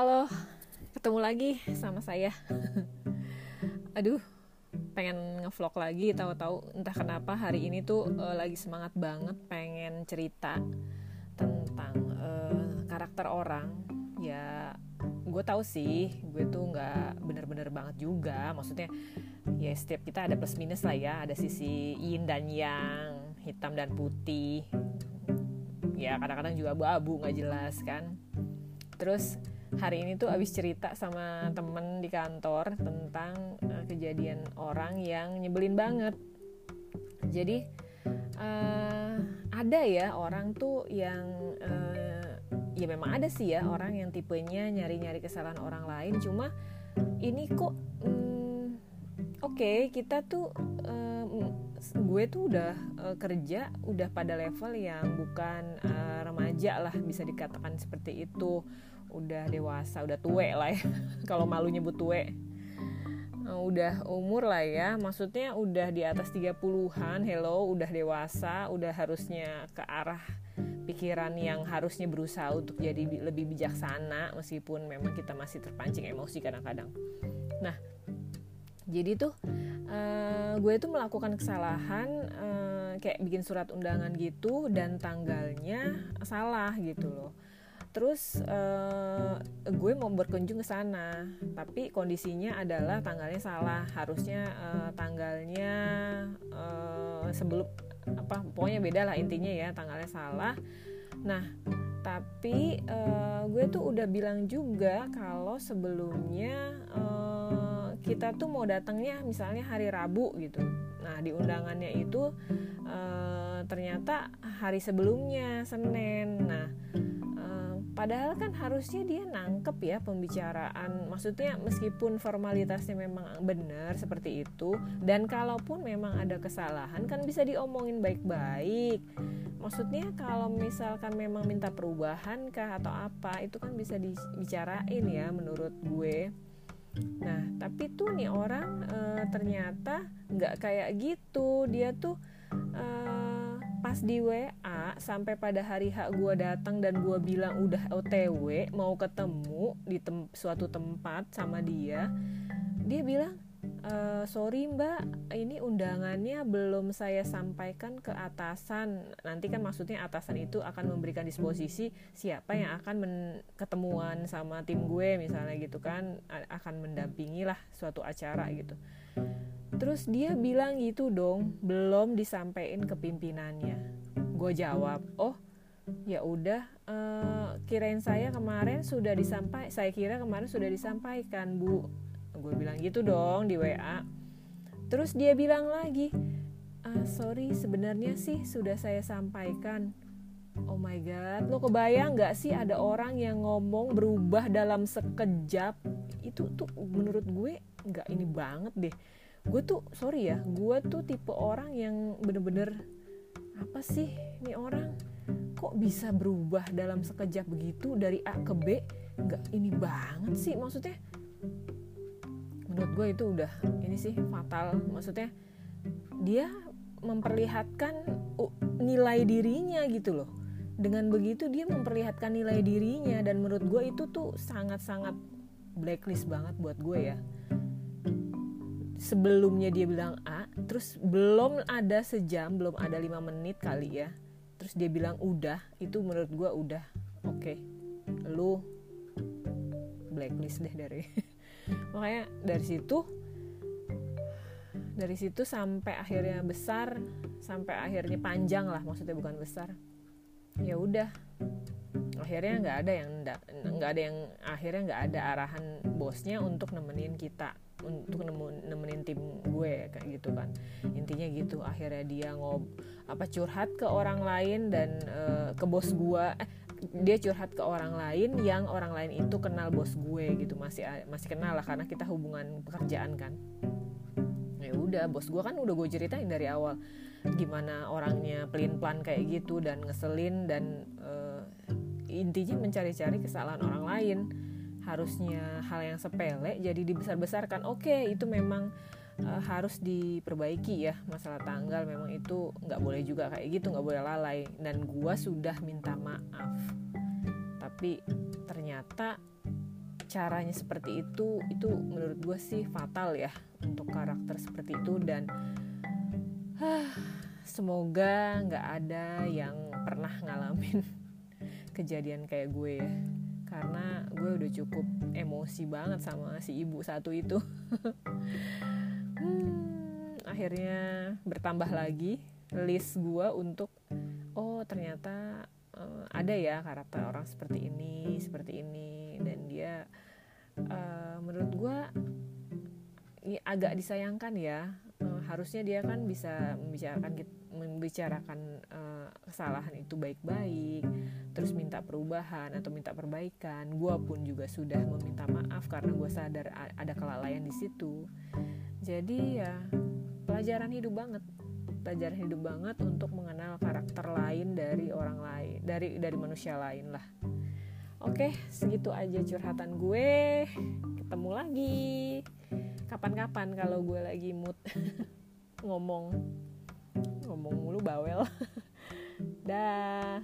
Halo, ketemu lagi sama saya. Aduh, pengen ngevlog lagi tahu-tahu entah kenapa hari ini tuh uh, lagi semangat banget pengen cerita tentang uh, karakter orang. Ya, gue tahu sih, gue tuh nggak bener-bener banget juga. Maksudnya, ya setiap kita ada plus minus lah ya, ada sisi yin dan yang, hitam dan putih. Ya kadang-kadang juga abu-abu nggak jelas kan. Terus hari ini tuh abis cerita sama temen di kantor tentang uh, kejadian orang yang nyebelin banget. Jadi uh, ada ya orang tuh yang uh, ya memang ada sih ya orang yang tipenya nyari-nyari kesalahan orang lain. Cuma ini kok um, oke okay, kita tuh um, gue tuh udah uh, kerja udah pada level yang bukan uh, remaja lah bisa dikatakan seperti itu udah dewasa udah tue lah ya. Kalau malu nyebut tue nah, udah umur lah ya. Maksudnya udah di atas 30-an hello udah dewasa udah harusnya ke arah pikiran yang harusnya berusaha untuk jadi lebih bijaksana meskipun memang kita masih terpancing emosi kadang-kadang. Nah jadi tuh uh, gue tuh melakukan kesalahan uh, kayak bikin surat undangan gitu dan tanggalnya salah gitu loh terus uh, gue mau berkunjung ke sana. Tapi kondisinya adalah tanggalnya salah. Harusnya uh, tanggalnya uh, sebelum apa pokoknya beda lah intinya ya tanggalnya salah. Nah tapi uh, gue tuh udah bilang juga kalau sebelumnya uh, kita tuh mau datangnya misalnya hari Rabu gitu. Nah di undangannya itu uh, ternyata hari sebelumnya Senin. Nah Padahal kan harusnya dia nangkep ya pembicaraan. Maksudnya meskipun formalitasnya memang benar seperti itu dan kalaupun memang ada kesalahan kan bisa diomongin baik-baik. Maksudnya kalau misalkan memang minta perubahan kah atau apa itu kan bisa dibicarain ya menurut gue. Nah, tapi tuh nih orang e, ternyata nggak kayak gitu. Dia tuh e, pas di WA sampai pada hari H gue datang dan gue bilang udah OTW mau ketemu di tem suatu tempat sama dia dia bilang e, sorry mbak ini undangannya belum saya sampaikan ke atasan. Nanti kan maksudnya atasan itu akan memberikan disposisi siapa yang akan ketemuan sama tim gue misalnya gitu kan akan mendampingi lah suatu acara gitu Terus dia bilang gitu dong, belum disampaikan ke pimpinannya. Gue jawab, oh ya udah, uh, kirain saya kemarin sudah disampaikan, saya kira kemarin sudah disampaikan bu. Gue bilang gitu dong di WA. Terus dia bilang lagi, uh, sorry sebenarnya sih sudah saya sampaikan. Oh my god, lo kebayang gak sih ada orang yang ngomong berubah dalam sekejap? Itu tuh menurut gue nggak ini banget deh gue tuh sorry ya gue tuh tipe orang yang bener-bener apa sih ini orang? Kok bisa berubah dalam sekejap begitu dari A ke B? Nggak ini banget sih maksudnya. Menurut gue itu udah ini sih fatal. Maksudnya dia memperlihatkan nilai dirinya gitu loh. Dengan begitu dia memperlihatkan nilai dirinya dan menurut gue itu tuh sangat-sangat blacklist banget buat gue ya sebelumnya dia bilang A terus belum ada sejam belum ada lima menit kali ya terus dia bilang udah itu menurut gue udah oke okay. lu blacklist deh dari makanya dari situ dari situ sampai akhirnya besar sampai akhirnya panjang lah maksudnya bukan besar ya udah akhirnya nggak ada yang nggak ada yang akhirnya nggak ada arahan bosnya untuk nemenin kita untuk nemenin tim gue kayak gitu kan. Intinya gitu akhirnya dia ngob apa curhat ke orang lain dan uh, ke bos gue eh, dia curhat ke orang lain yang orang lain itu kenal bos gue gitu masih masih kenal lah karena kita hubungan pekerjaan kan. Ya udah bos gue kan udah gue ceritain dari awal gimana orangnya pelin pelan kayak gitu dan ngeselin dan uh, intinya mencari-cari kesalahan orang lain. Harusnya hal yang sepele jadi dibesar-besarkan. Oke okay, itu memang uh, harus diperbaiki ya. Masalah tanggal memang itu nggak boleh juga kayak gitu nggak boleh lalai. Dan gua sudah minta maaf. Tapi ternyata caranya seperti itu itu menurut gue sih fatal ya untuk karakter seperti itu. Dan uh, semoga nggak ada yang pernah ngalamin kejadian kayak gue ya. Karena gue udah cukup emosi banget sama si ibu satu itu. Hmm, akhirnya bertambah lagi list gue untuk oh ternyata uh, ada ya karakter orang seperti ini seperti ini. Dan dia uh, menurut gue agak disayangkan ya harusnya dia kan bisa membicarakan membicarakan uh, kesalahan itu baik-baik terus minta perubahan atau minta perbaikan. Gue pun juga sudah meminta maaf karena gue sadar ada kelalaian di situ. Jadi ya pelajaran hidup banget. Pelajaran hidup banget untuk mengenal karakter lain dari orang lain dari dari manusia lain lah. Oke segitu aja curhatan gue. Ketemu lagi. Kapan-kapan kalau gue lagi mood ngomong. Ngomong mulu bawel. Dah